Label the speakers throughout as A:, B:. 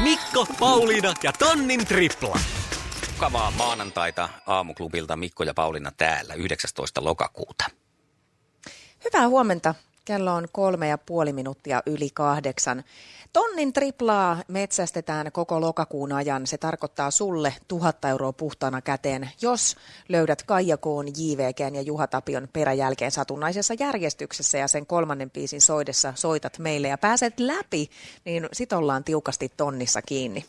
A: Mikko, Pauliina ja Tonnin tripla.
B: Mukavaa maanantaita aamuklubilta Mikko ja Pauliina täällä 19. lokakuuta.
C: Hyvää huomenta. Kello on kolme ja puoli minuuttia yli kahdeksan. Tonnin triplaa metsästetään koko lokakuun ajan. Se tarkoittaa sulle tuhatta euroa puhtaana käteen, jos löydät Kaija Koon, JVG ja Juha Tapion peräjälkeen satunnaisessa järjestyksessä ja sen kolmannen biisin soidessa soitat meille ja pääset läpi, niin sit ollaan tiukasti tonnissa kiinni.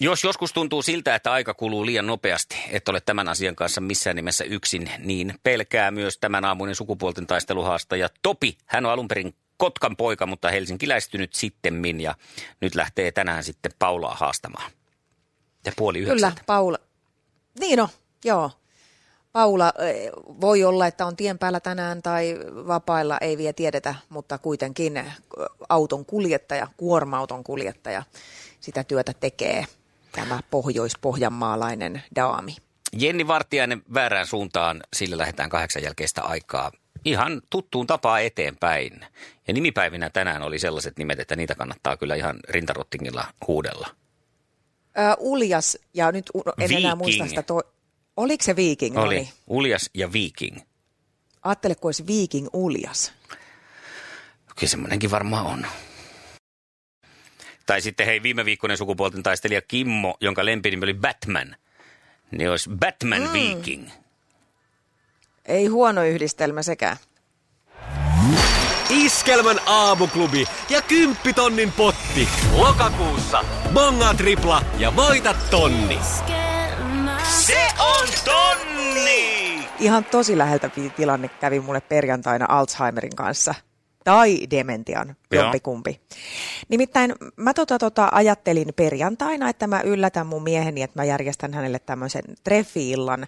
B: Jos joskus tuntuu siltä, että aika kuluu liian nopeasti, että ole tämän asian kanssa missään nimessä yksin, niin pelkää myös tämän aamuinen sukupuolten taisteluhaastaja Topi. Hän on alun perin Kotkan poika, mutta helsinkiläistynyt sittemmin ja nyt lähtee tänään sitten Paulaa haastamaan. Ja puoli yhdeksältä.
C: Kyllä, Paula. Niin no, joo. Paula, eh, voi olla, että on tien päällä tänään tai vapailla, ei vielä tiedetä, mutta kuitenkin eh, auton kuljettaja, kuorma-auton kuljettaja, sitä työtä tekee tämä pohjois-pohjanmaalainen daami.
B: Jenni Vartiainen väärään suuntaan, sillä lähdetään kahdeksan jälkeistä aikaa ihan tuttuun tapaa eteenpäin. Ja nimipäivinä tänään oli sellaiset nimet, että niitä kannattaa kyllä ihan rintarottingilla huudella.
C: Ö, uljas, ja nyt en
B: Viking.
C: enää muista sitä. To- Oliko se Viking?
B: Oli
C: Oli.
B: Uljas ja Viking.
C: Ajattele, kun olisi Viking uljas.
B: Kyllä semmoinenkin varmaan on. Tai sitten hei, viime viikkoinen sukupuolten taistelija Kimmo, jonka lempinimi oli Batman. Niin olisi Batman mm. Viking.
C: Ei huono yhdistelmä sekään.
A: Iskelmän aamuklubi ja kymppitonnin potti. Lokakuussa bonga tripla ja voita tonni.
B: Se on tonni!
C: Ihan tosi läheltä tilanne kävi mulle perjantaina Alzheimerin kanssa. Tai dementian, jompikumpi. Nimittäin mä tota, tota, ajattelin perjantaina, että mä yllätän mun mieheni, että mä järjestän hänelle tämmöisen treffi-illan.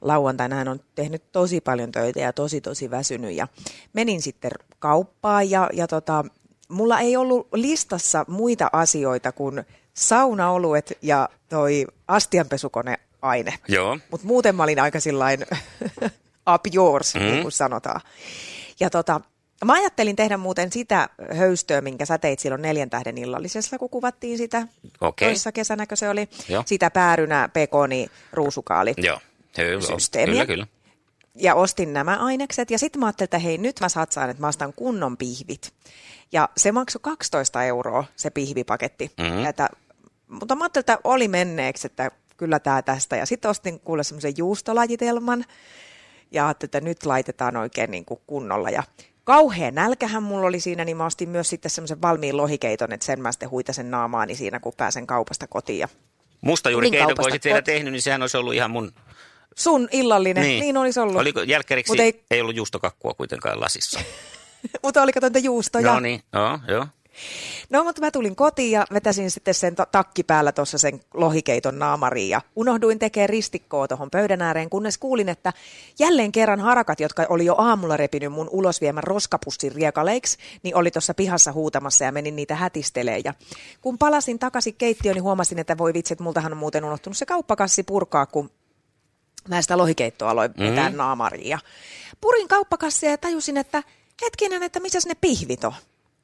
C: Lauantaina hän on tehnyt tosi paljon töitä ja tosi tosi väsynyt. Ja menin sitten kauppaan ja, ja tota, mulla ei ollut listassa muita asioita kuin saunaoluet ja toi astianpesukoneaine.
B: Joo.
C: Mutta muuten mä olin aika sillain up yours, mm. niin kuin sanotaan. Ja tota, mä ajattelin tehdä muuten sitä höystöä, minkä sä teit silloin neljän tähden illallisessa, kun kuvattiin sitä
B: Okei.
C: toissa kesänäkö se oli.
B: Joo.
C: Sitä päärynä, pekoni, ruusukaali.
B: Joo. Hyvä.
C: Systeemiä.
B: Kyllä, kyllä.
C: Ja ostin nämä ainekset ja sitten mä ajattelin, että hei nyt mä satsaan, että mä ostan kunnon pihvit. Ja se maksoi 12 euroa se pihvipaketti.
B: Mhm.
C: Ja että, mutta mä ajattelin, että oli menneeksi, että kyllä tämä tästä. Ja sitten ostin kuule semmoisen juustolajitelman ja ajattelin, että nyt laitetaan oikein niin kuin kunnolla. Ja kauhean nälkähän mulla oli siinä, niin mä ostin myös sitten semmoisen valmiin lohikeiton, että sen mä sitten huitasen naamaani siinä, kun pääsen kaupasta kotiin. Ja
B: Musta juuri keiton, kun olisit vielä tehnyt, niin sehän olisi ollut ihan mun...
C: sun illallinen, niin, niin olisi ollut.
B: Oliko jälkkäriksi,
C: Mut
B: ei...
C: ei-
B: ollut juustokakkua kuitenkaan lasissa.
C: Mutta oliko tuota juustoja?
B: No niin, joo, joo.
C: No, mutta mä tulin kotiin ja vetäsin sitten sen ta- takki päällä tuossa sen lohikeiton naamariin ja unohduin tekemään ristikkoa tuohon pöydän ääreen, kunnes kuulin, että jälleen kerran harakat, jotka oli jo aamulla repinyt mun ulosviemän roskapussin riekaleiksi, niin oli tuossa pihassa huutamassa ja menin niitä hätistelee. Ja kun palasin takaisin keittiöön, niin huomasin, että voi vitsi, että multahan on muuten unohtunut se kauppakassi purkaa, kun mä sitä lohikeittoa aloin vetää mm. naamariin. Ja purin kauppakassia ja tajusin, että hetkinen, että missä ne pihvit on.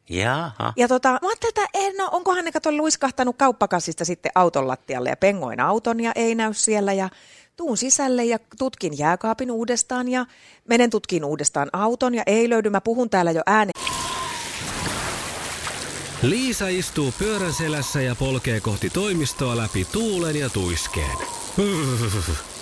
B: Jaha.
C: Ja tota, mä ajattelin, että en, no, onkohan ne kato luiskahtanut kauppakassista sitten auton lattialle ja pengoin auton ja ei näy siellä ja tuun sisälle ja tutkin jääkaapin uudestaan ja menen tutkin uudestaan auton ja ei löydy, mä puhun täällä jo ääni.
D: Liisa istuu pyörän selässä ja polkee kohti toimistoa läpi tuulen ja tuiskeen.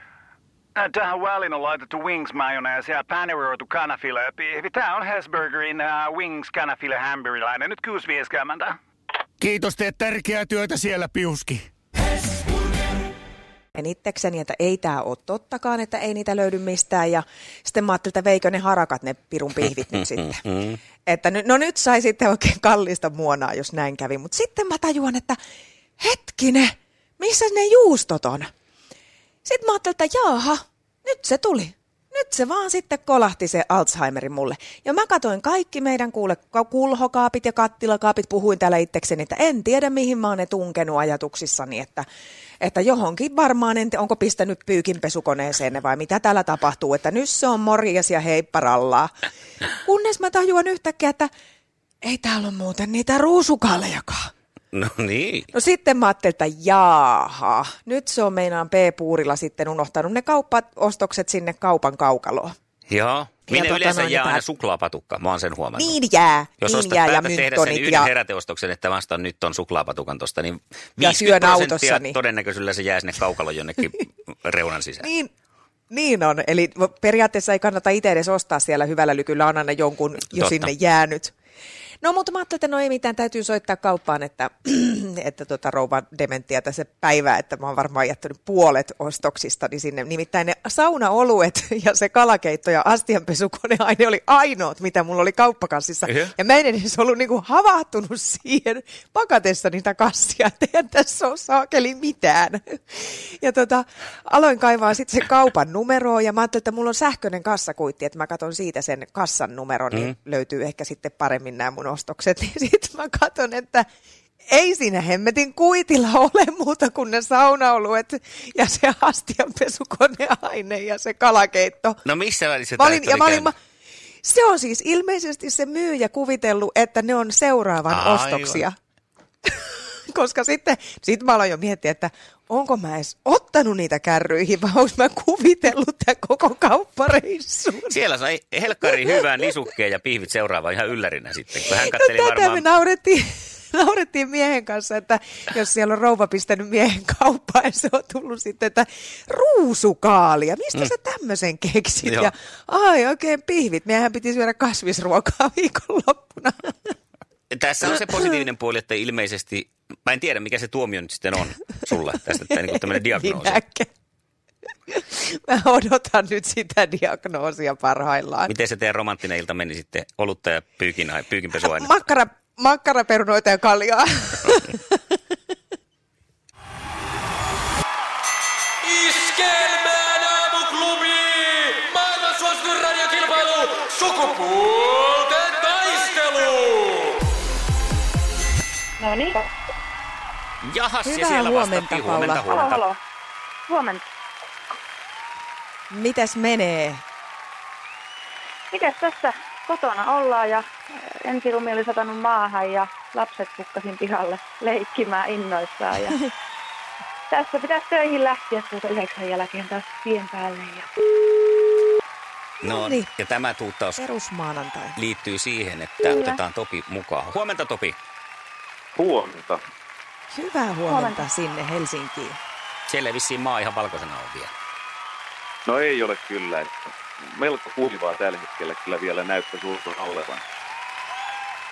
E: Äh, Tähän väliin on laitettu wings mayonnaise ja paneroitu kanafila. Tämä on Hesburgerin uh, wings kanafila hamburilainen. Nyt 6.50.
F: Kiitos, teet tärkeää työtä siellä, Piuski.
C: En itsekseni, että ei tämä ole tottakaan, että ei niitä löydy mistään. Ja sitten mä ajattelin, että veikö ne harakat, ne pirun pihvit nyt sitten. Että nyt, no nyt sai sitten oikein kallista muonaa, jos näin kävi. Mutta sitten mä tajuan, että hetkinen, missä ne juustot on? Sitten mä ajattelin, että jaaha, nyt se tuli. Nyt se vaan sitten kolahti se Alzheimerin mulle. Ja mä katoin kaikki meidän kuule kulhokaapit ja kattilakaapit, puhuin täällä itsekseni, että en tiedä mihin mä oon ne tunkenut ajatuksissani, että, että johonkin varmaan, en, onko pistänyt pyykinpesukoneeseen vai mitä täällä tapahtuu, että nyt se on morjes ja heipparallaa. Kunnes mä tajuan yhtäkkiä, että ei täällä ole muuten niitä ruusukaalejakaan.
B: No niin.
C: No sitten mä ajattelin, että jaaha, nyt se on meinaan P-puurilla sitten unohtanut ne kauppaostokset sinne kaupan kaukaloon.
B: Joo. Minne
C: tota
B: yleensä jää aina suklaapatukka, mä oon sen huomannut.
C: Niin jää,
B: Jos
C: niin jää ja
B: tehdä sen yhden
C: ja
B: heräteostoksen, että vasta nyt on suklaapatukan tosta, niin
C: Ja
B: 50
C: syön
B: prosenttia
C: autossa, niin-
B: todennäköisyydellä se jää sinne kaukalon jonnekin reunan sisään.
C: Niin, niin on. Eli periaatteessa ei kannata itse edes ostaa siellä hyvällä lykyllä, on aina jonkun jo
B: Totta.
C: sinne jäänyt. No mutta mä ajattelin, että no ei mitään, täytyy soittaa kauppaan, että, että tota, rouva dementtiä tässä päivää, että mä oon varmaan jättänyt puolet ostoksistani sinne. Nimittäin ne saunaoluet ja se kalakeitto ja astianpesukoneaine oli ainoat, mitä mulla oli kauppakassissa.
B: Joo.
C: Ja mä en edes ollut niinku havahtunut siihen pakatessa niitä kassia, että eihän tässä ole saakeli mitään. Ja tota, aloin kaivaa sitten sen kaupan numeroa ja mä ajattelin, että mulla on sähköinen kassakuitti, että mä katson siitä sen kassan numeron, niin löytyy ehkä sitten paremmin nämä mun ostokset. Niin sitten mä katson, että ei siinä hemmetin kuitilla ole muuta kuin ne saunaoluet ja se astianpesukoneaine ja se kalakeitto.
B: No missä välissä
C: Mä olin, ja mä olin, mä, se on siis ilmeisesti se myyjä kuvitellut, että ne on seuraavan
B: Aivan.
C: ostoksia. Koska sitten sit mä aloin jo miettiä, että onko mä edes ottanut niitä kärryihin vai onko mä kuvitellut tämän koko kauppareissun.
B: Siellä sai helkkari hyvän lisukkeen ja pihvit seuraava ihan yllärinä sitten, kun hän katseli
C: no, tätä me
B: varmaan...
C: naurettiin, naurettiin miehen kanssa, että jos siellä on rouva pistänyt miehen kauppaan ja se on tullut sitten, että ruusukaalia, mistä mm. sä tämmöisen keksit?
B: Joo.
C: Ja ai oikein pihvit, meidän piti syödä kasvisruokaa viikonloppuna.
B: Tässä on se positiivinen puoli, että ilmeisesti, mä en tiedä mikä se tuomio nyt sitten on sulle tästä, että niin tämmöinen diagnoosi.
C: Minäkään. Mä odotan nyt sitä diagnoosia parhaillaan.
B: Miten se teidän romanttinen ilta meni sitten olutta ja pyykin, pyykinpesuaine?
C: Makkara, makkaraperunoita ja kaljaa.
A: Iskelmään aamuklubi! Maailman suosituin radiokilpailu! Sukupuolten taistelu!
G: No niin.
B: Jahas, ja
C: Hyvää
B: siellä
C: huomenta,
B: vastattiin.
C: Paula.
B: Huomenta,
G: Halo,
B: huomenta.
G: halo. Huomenta.
C: Mitäs menee?
G: Mites tässä kotona ollaan ja ensilumi oli satanut maahan ja lapset pukkasin pihalle leikkimään innoissaan. Ja tässä pitäisi töihin lähteä tuota yhdeksän jälkeen taas tien päälle. Ja...
B: No,
C: niin.
B: ja tämä tuuttaus
C: Perusmaanantai.
B: liittyy siihen, että
G: Kyllä.
B: otetaan Topi mukaan. Huomenta Topi.
E: Huomenta.
C: Hyvää huomenta,
G: Huomenta.
C: sinne Helsinkiin.
B: Siellä ei vissiin maa ihan valkoisena on vielä.
H: No ei ole kyllä. Että melko kuivaa tällä hetkellä kyllä vielä näyttäisi ulkona olevan.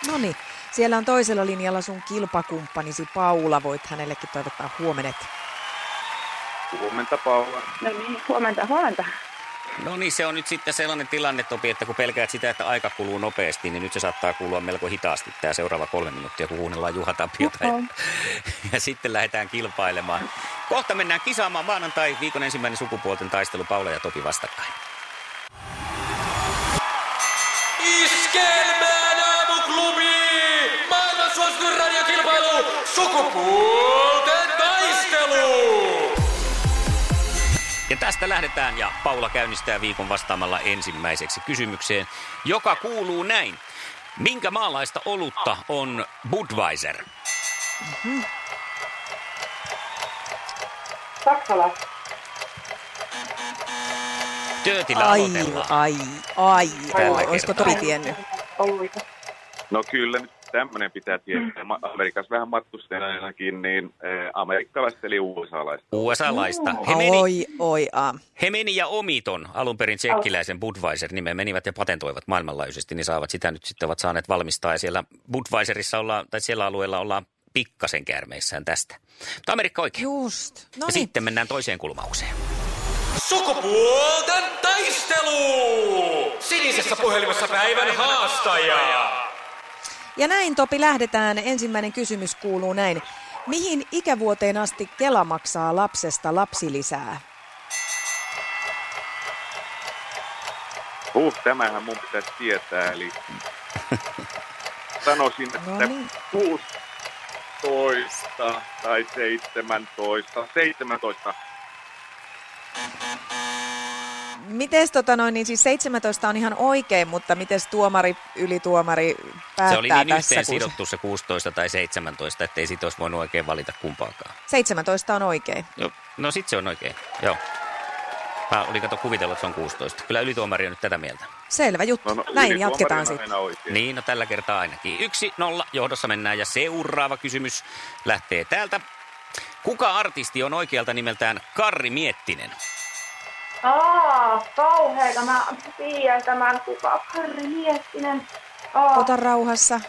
C: No niin, siellä on toisella linjalla sun kilpakumppanisi Paula. Voit hänellekin toivottaa huomenet.
H: Huomenta Paula.
G: No niin, huomenta, huomenta.
B: No niin, se on nyt sitten sellainen tilanne, Topi, että kun pelkäät sitä, että aika kuluu nopeasti, niin nyt se saattaa kulua melko hitaasti tämä seuraava kolme minuuttia, kun kuunnellaan Juha Tapiota. Ja, ja sitten lähdetään kilpailemaan. Kohta mennään kisaamaan maanantai, viikon ensimmäinen sukupuolten taistelu, Paula ja Topi vastakkain.
A: Iskelmään aamuklubi! Maailman suosituin radiokilpailu! Sukupuolten taistelu!
B: Ja tästä lähdetään ja Paula käynnistää viikon vastaamalla ensimmäiseksi kysymykseen, joka kuuluu näin. Minkä maalaista olutta on Budweiser?
G: Saksala.
B: Töötillä
C: Ai,
B: aloitellaan.
C: ai, ai.
B: Tällä
C: Olisiko. Topi tiennyt?
H: No kyllä nyt tämmöinen pitää tietää. Ma- Amerikassa vähän matkustajainakin, niin eh, amerikkalaiset eli USA-laiset.
B: USA-laista. He meni,
C: Oi, oi, a.
B: he meni ja omiton alun perin tsekkiläisen Budweiser-nimen menivät ja patentoivat maailmanlaajuisesti, niin saavat sitä nyt sitten ovat saaneet valmistaa. Ja siellä Budweiserissa ollaan, tai siellä alueella ollaan pikkasen käärmeissään tästä. Mutta Amerikka oikein.
C: Just. No
B: Ja
C: niin.
B: sitten mennään toiseen kulmaukseen.
A: Sukupuolten taistelu! Sinisessä puhelimessa päivän haastaja.
C: Ja näin Topi lähdetään. Ensimmäinen kysymys kuuluu näin. Mihin ikävuoteen asti Kela maksaa lapsesta lapsilisää?
H: Huh, tämähän mun pitäisi tietää, eli sanoisin, että
C: No niin.
H: 16 tai 17, 17.
C: Mites tota noin, niin siis 17 on ihan oikein, mutta mites tuomari, ylituomari päättää
B: Se oli niin
C: tässä?
B: yhteen
C: kun-
B: sidottu se 16 tai 17, ettei siitä olisi voinut oikein valita kumpaakaan.
C: 17 on oikein.
B: Joo, no sit se on oikein, joo. Mä olin kato kuvitellut, että se on 16. Kyllä ylituomari on nyt tätä mieltä.
C: Selvä juttu.
H: No, no,
C: Näin jatketaan
H: on
C: sitten.
B: Niin, no tällä kertaa ainakin. Yksi nolla johdossa mennään ja seuraava kysymys lähtee täältä. Kuka artisti on oikealta nimeltään Karri Miettinen?
G: Aa, kauheeta. Mä tiedän tämän, kuka Karri Miettinen. Aa,
C: Ota rauhassa.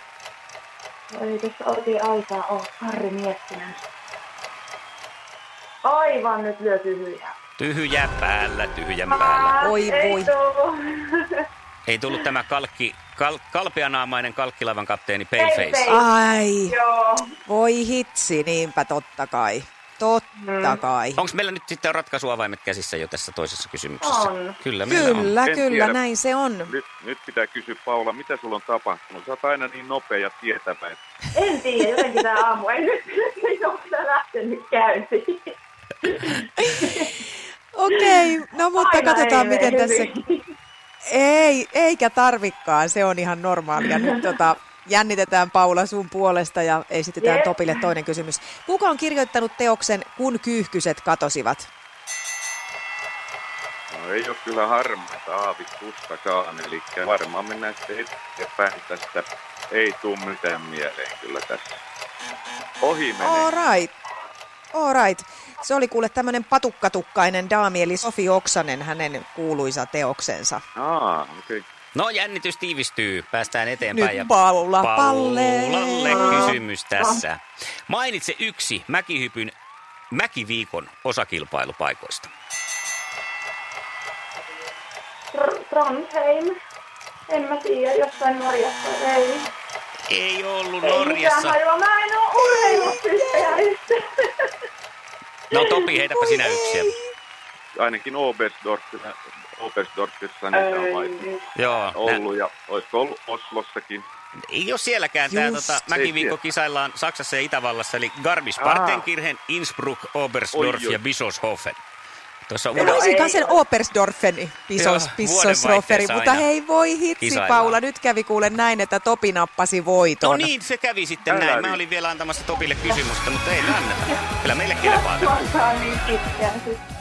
G: ei tässä oikein aikaa ole. Karri Miettinen. Aivan nyt lyö tyhjää.
B: Tyhjä päällä, tyhjän päällä.
C: Oi
G: ei
C: voi.
B: Ei tullut tämä kalkki, kal, kalpeanaamainen kalkkilavan kapteeni.
G: Payface.
C: Ai,
G: Joo.
C: voi hitsi, niinpä totta kai. Totta kai.
B: Onko meillä nyt sitten ratkaisuavaimet käsissä jo tässä toisessa kysymyksessä?
G: On.
B: Kyllä meillä on.
C: Kyllä, kyllä, näin se on.
H: Nyt, nyt pitää kysyä Paula, mitä sulla on tapahtunut? Sä oot aina niin nopea ja tietävä.
G: En tiedä, jotenkin tää aamu ei nyt ole kyllä lähtenyt käyntiin.
C: Okei, no mutta
G: Aina
C: katsotaan
G: ei
C: miten tässä... Ei, eikä tarvikkaan, se on ihan normaalia. Nyt tota, jännitetään Paula sun puolesta ja esitetään
G: Jep.
C: Topille toinen kysymys. Kuka on kirjoittanut teoksen Kun kyyhkyset katosivat?
H: No ei ole kyllä harmaita aavistustakaan, eli varmaan mennään sitten eteenpäin tästä. Ei tuu mitään mieleen kyllä tässä. Ohi menee.
C: All right. All right. Se oli kuule tämmöinen patukkatukkainen daami, eli Sofi Oksanen, hänen kuuluisa teoksensa.
H: Aa, okei. Okay.
B: No jännitys tiivistyy, päästään eteenpäin.
C: Nyt
B: ja
C: Paula Palle.
B: Paulalle kysymys tässä. Mainitse yksi mäkihypyn mäkiviikon osakilpailupaikoista.
G: Tr- Trondheim. En mä tiedä, jossain Norjassa. Ei.
B: Ei ollut
G: Ei mitään
B: Norjassa.
G: hajua. Mä en yhtään.
B: No Topi, heitäpä sinä yksi.
H: Ainakin Oberstdorfissa, Oberstdorfissa niitä on mainittu.
G: Ei.
B: Joo, nä-
H: ollut ja olisiko ollut Oslossakin.
B: ei ole sielläkään tämä tota, mäkiviikko kisaillaan Saksassa ja Itävallassa, eli Garmisch-Partenkirchen, Innsbruck, Oberstdorf
H: Oi, oi.
B: ja Bischofshofen. Tuossa
C: Mä
B: uuden...
C: olisinkaan sen
B: Joo,
C: pissosroferi, mutta hei voi hitsi
B: kisaillaan.
C: Paula, nyt kävi kuule näin, että Topi nappasi voiton.
B: No niin, se kävi sitten
H: Älä
B: näin. Mä
H: niin.
B: olin vielä antamassa Topille kysymystä, mutta ei anneta. Kyllä meille kelpaa
G: niin.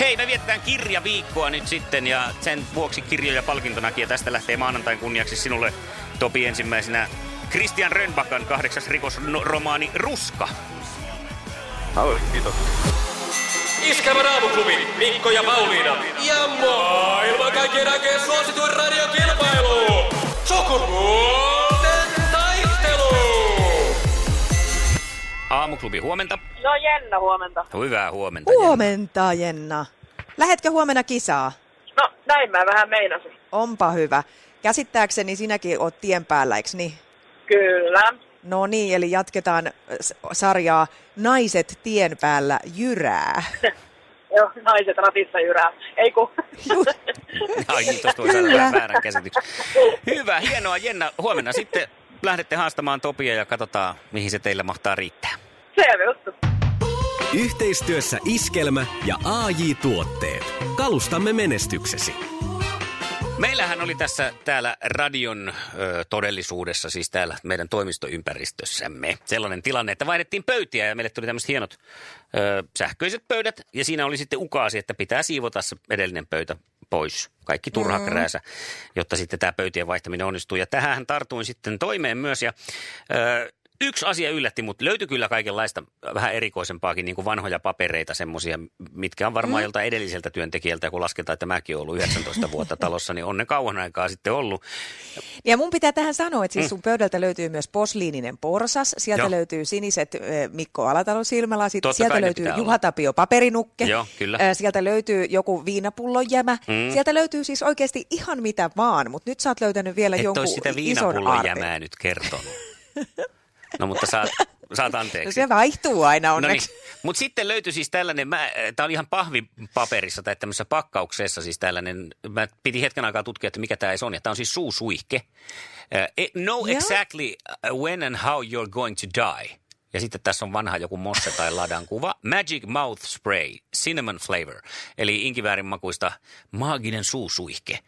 B: Hei, me vietetään kirjaviikkoa nyt sitten ja sen vuoksi kirjoja palkintonakin. Ja tästä lähtee maanantain kunniaksi sinulle, Topi, ensimmäisenä Christian Rönbakan kahdeksas rikosromaani Ruska.
H: Oi, kiitos.
A: Iskävä raamuklubi, Mikko ja Pauliina. Ja maailman kaikkien aikeen suosituin radiokilpailu. Sukupuolten taistelu.
B: Aamuklubi, huomenta.
G: No Jenna, huomenta.
B: Hyvää huomenta. Jenna.
C: Huomenta, Jenna. Lähetkö huomenna kisaa?
G: No näin mä vähän meinasin.
C: Onpa hyvä. Käsittääkseni sinäkin oot tien päällä, eikö niin?
G: Kyllä.
C: No niin, eli jatketaan äh, sarjaa Naiset tien päällä jyrää.
G: Joo, naiset ratissa jyrää. Ei kun.
B: Ai niin, tuosta voi saada vähän väärän käsityksen. Hyvä, hienoa Jenna. Huomenna sitten lähdette haastamaan Topia ja katsotaan, mihin se teillä mahtaa riittää.
G: Selvä juttu.
D: Yhteistyössä Iskelmä ja AJ Tuotteet. Kalustamme menestyksesi.
B: Meillähän oli tässä täällä radion ö, todellisuudessa, siis täällä meidän toimistoympäristössämme, sellainen tilanne, että vaihdettiin pöytiä ja meille tuli tämmöiset hienot ö, sähköiset pöydät ja siinä oli sitten ukaasi, että pitää siivota se edellinen pöytä pois. Kaikki turha mm. krääsä, jotta sitten tämä pöytien vaihtaminen onnistuu. Ja tähän tartuin sitten toimeen myös. Ja, ö, Yksi asia yllätti, mutta löytyi kyllä kaikenlaista vähän erikoisempaakin, niin kuin vanhoja papereita, semmoisia, mitkä on varmaan mm. jolta edelliseltä työntekijältä, kun lasketaan, että mäkin olen ollut 19 vuotta talossa, niin on ne kauan aikaa sitten ollut.
C: Ja mun pitää tähän sanoa, että siis mm. sun pöydältä löytyy myös posliininen porsas, sieltä Joo. löytyy siniset Mikko Alatalon silmälasit, Totta sieltä löytyy Juha Tapio paperinukke,
B: Joo, kyllä.
C: sieltä löytyy joku viinapullon jämä, mm. sieltä löytyy siis oikeasti ihan mitä vaan, mutta nyt sä oot löytänyt vielä
B: Et
C: jonkun
B: sitä
C: ison
B: jämää nyt kertonut. No mutta saat, saat anteeksi. No
C: se vaihtuu aina onneksi.
B: No niin. Mutta sitten löytyi siis tällainen, tämä oli ihan pahvipaperissa tai tämmöisessä pakkauksessa siis tällainen, mä piti hetken aikaa tutkia, että mikä tämä on. Ja tämä on siis suusuihke. Uh, know yeah. exactly when and how you're going to die. Ja sitten tässä on vanha joku mosse tai ladan kuva. Magic Mouth Spray, cinnamon flavor. Eli inkiväärin makuista maaginen suusuihke.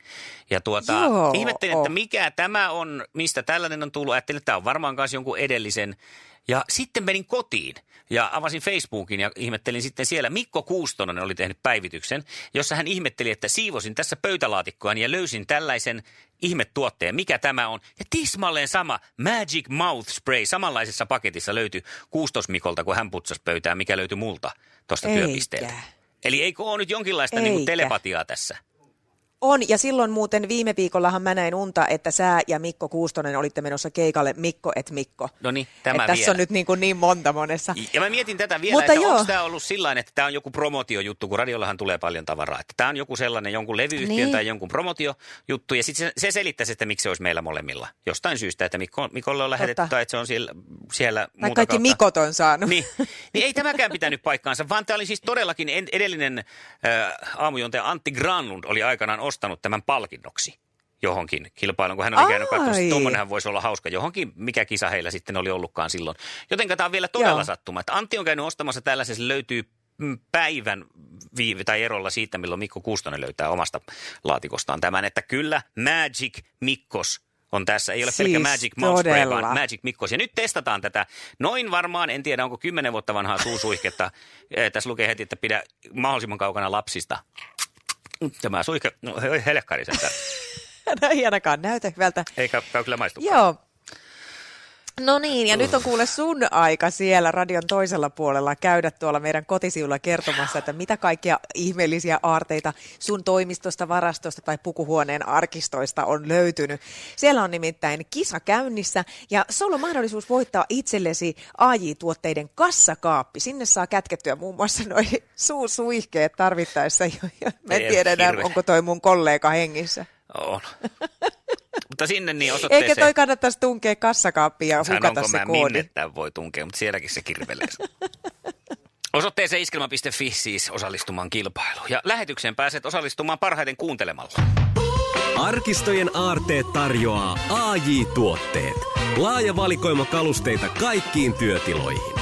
B: Ja tuota, Joo. ihmettelin, että mikä tämä on, mistä tällainen on tullut. Ajattelin, että tämä on varmaan myös jonkun edellisen. Ja sitten menin kotiin ja avasin Facebookin ja ihmettelin sitten siellä. Mikko Kuustonen oli tehnyt päivityksen, jossa hän ihmetteli, että siivosin tässä pöytälaatikkoa ja löysin tällaisen ihmetuotteen. Mikä tämä on? Ja tismalleen sama Magic Mouth Spray samanlaisessa paketissa löytyi Kuustos Mikolta, kun hän putsasi pöytää, mikä löytyi multa tuosta työpisteeltä. Eli eikö ole nyt jonkinlaista niin telepatiaa tässä?
C: On, ja silloin muuten viime viikollahan mä näin unta, että sä ja Mikko Kuustonen olitte menossa keikalle Mikko et Mikko.
B: No niin, tämä
C: Tässä on nyt niin, kuin niin monta monessa.
B: Ja mä mietin tätä vielä, Mutta että onko tämä ollut sillä että tämä on joku promotiojuttu, kun radiollahan tulee paljon tavaraa. Että tämä on joku sellainen jonkun levyyhtiön niin. tai jonkun promotiojuttu, ja sitten se, se selittäisi, että miksi se olisi meillä molemmilla. Jostain syystä, että Mikko, Mikolle on lähetetty tai että se on siellä, siellä
C: tai muuta kaikki kautta. Mikot on saanut.
B: Niin, niin ei tämäkään pitänyt paikkaansa, vaan tämä oli siis todellakin edellinen äh, aamujontaja Antti Granlund oli aikanaan ostanut tämän palkinnoksi johonkin kilpailuun, kun hän oli käynyt katsomassa, että tuommoinenhan voisi olla hauska johonkin, mikä kisa heillä sitten oli ollutkaan silloin. Joten tämä on vielä todella Joo. sattuma, että Antti on käynyt ostamassa tällaisen, se löytyy päivän viivi tai erolla siitä, milloin Mikko Kuustonen löytää omasta laatikostaan tämän, että kyllä Magic Mikkos on tässä. Ei ole siis pelkkä Magic Mouse Spray, vaan Magic Mikkos. Ja nyt testataan tätä. Noin varmaan, en tiedä onko kymmenen vuotta vanhaa suusuihketta. tässä lukee heti, että pidä mahdollisimman kaukana lapsista. Tämä suihke, no helkkari sen
C: No ei ainakaan näytä hyvältä.
B: Eikä käy kyllä maistukaan.
C: Joo. No niin, ja nyt on kuule sun aika siellä radion toisella puolella käydä tuolla meidän kotisivulla kertomassa, että mitä kaikkia ihmeellisiä aarteita sun toimistosta, varastosta tai pukuhuoneen arkistoista on löytynyt. Siellä on nimittäin kisa käynnissä ja sulla on mahdollisuus voittaa itsellesi AJ-tuotteiden kassakaappi. Sinne saa kätkettyä muun muassa noin suusuihkeet tarvittaessa. Mä en tiedä enää, onko toi mun kollega hengissä.
B: On. Mutta sinne niin osoitteeseen...
C: Eikä toi kannattaisi tunkea kassakaappiin ja hukata se koodi.
B: minne tämän voi tunkea, mutta sielläkin se kirvelee. Osoitteeseen iskelma.fi siis osallistumaan kilpailuun. Ja lähetykseen pääset osallistumaan parhaiten kuuntelemalla.
D: Arkistojen aarteet tarjoaa AJ Tuotteet. Laaja valikoima kalusteita kaikkiin työtiloihin.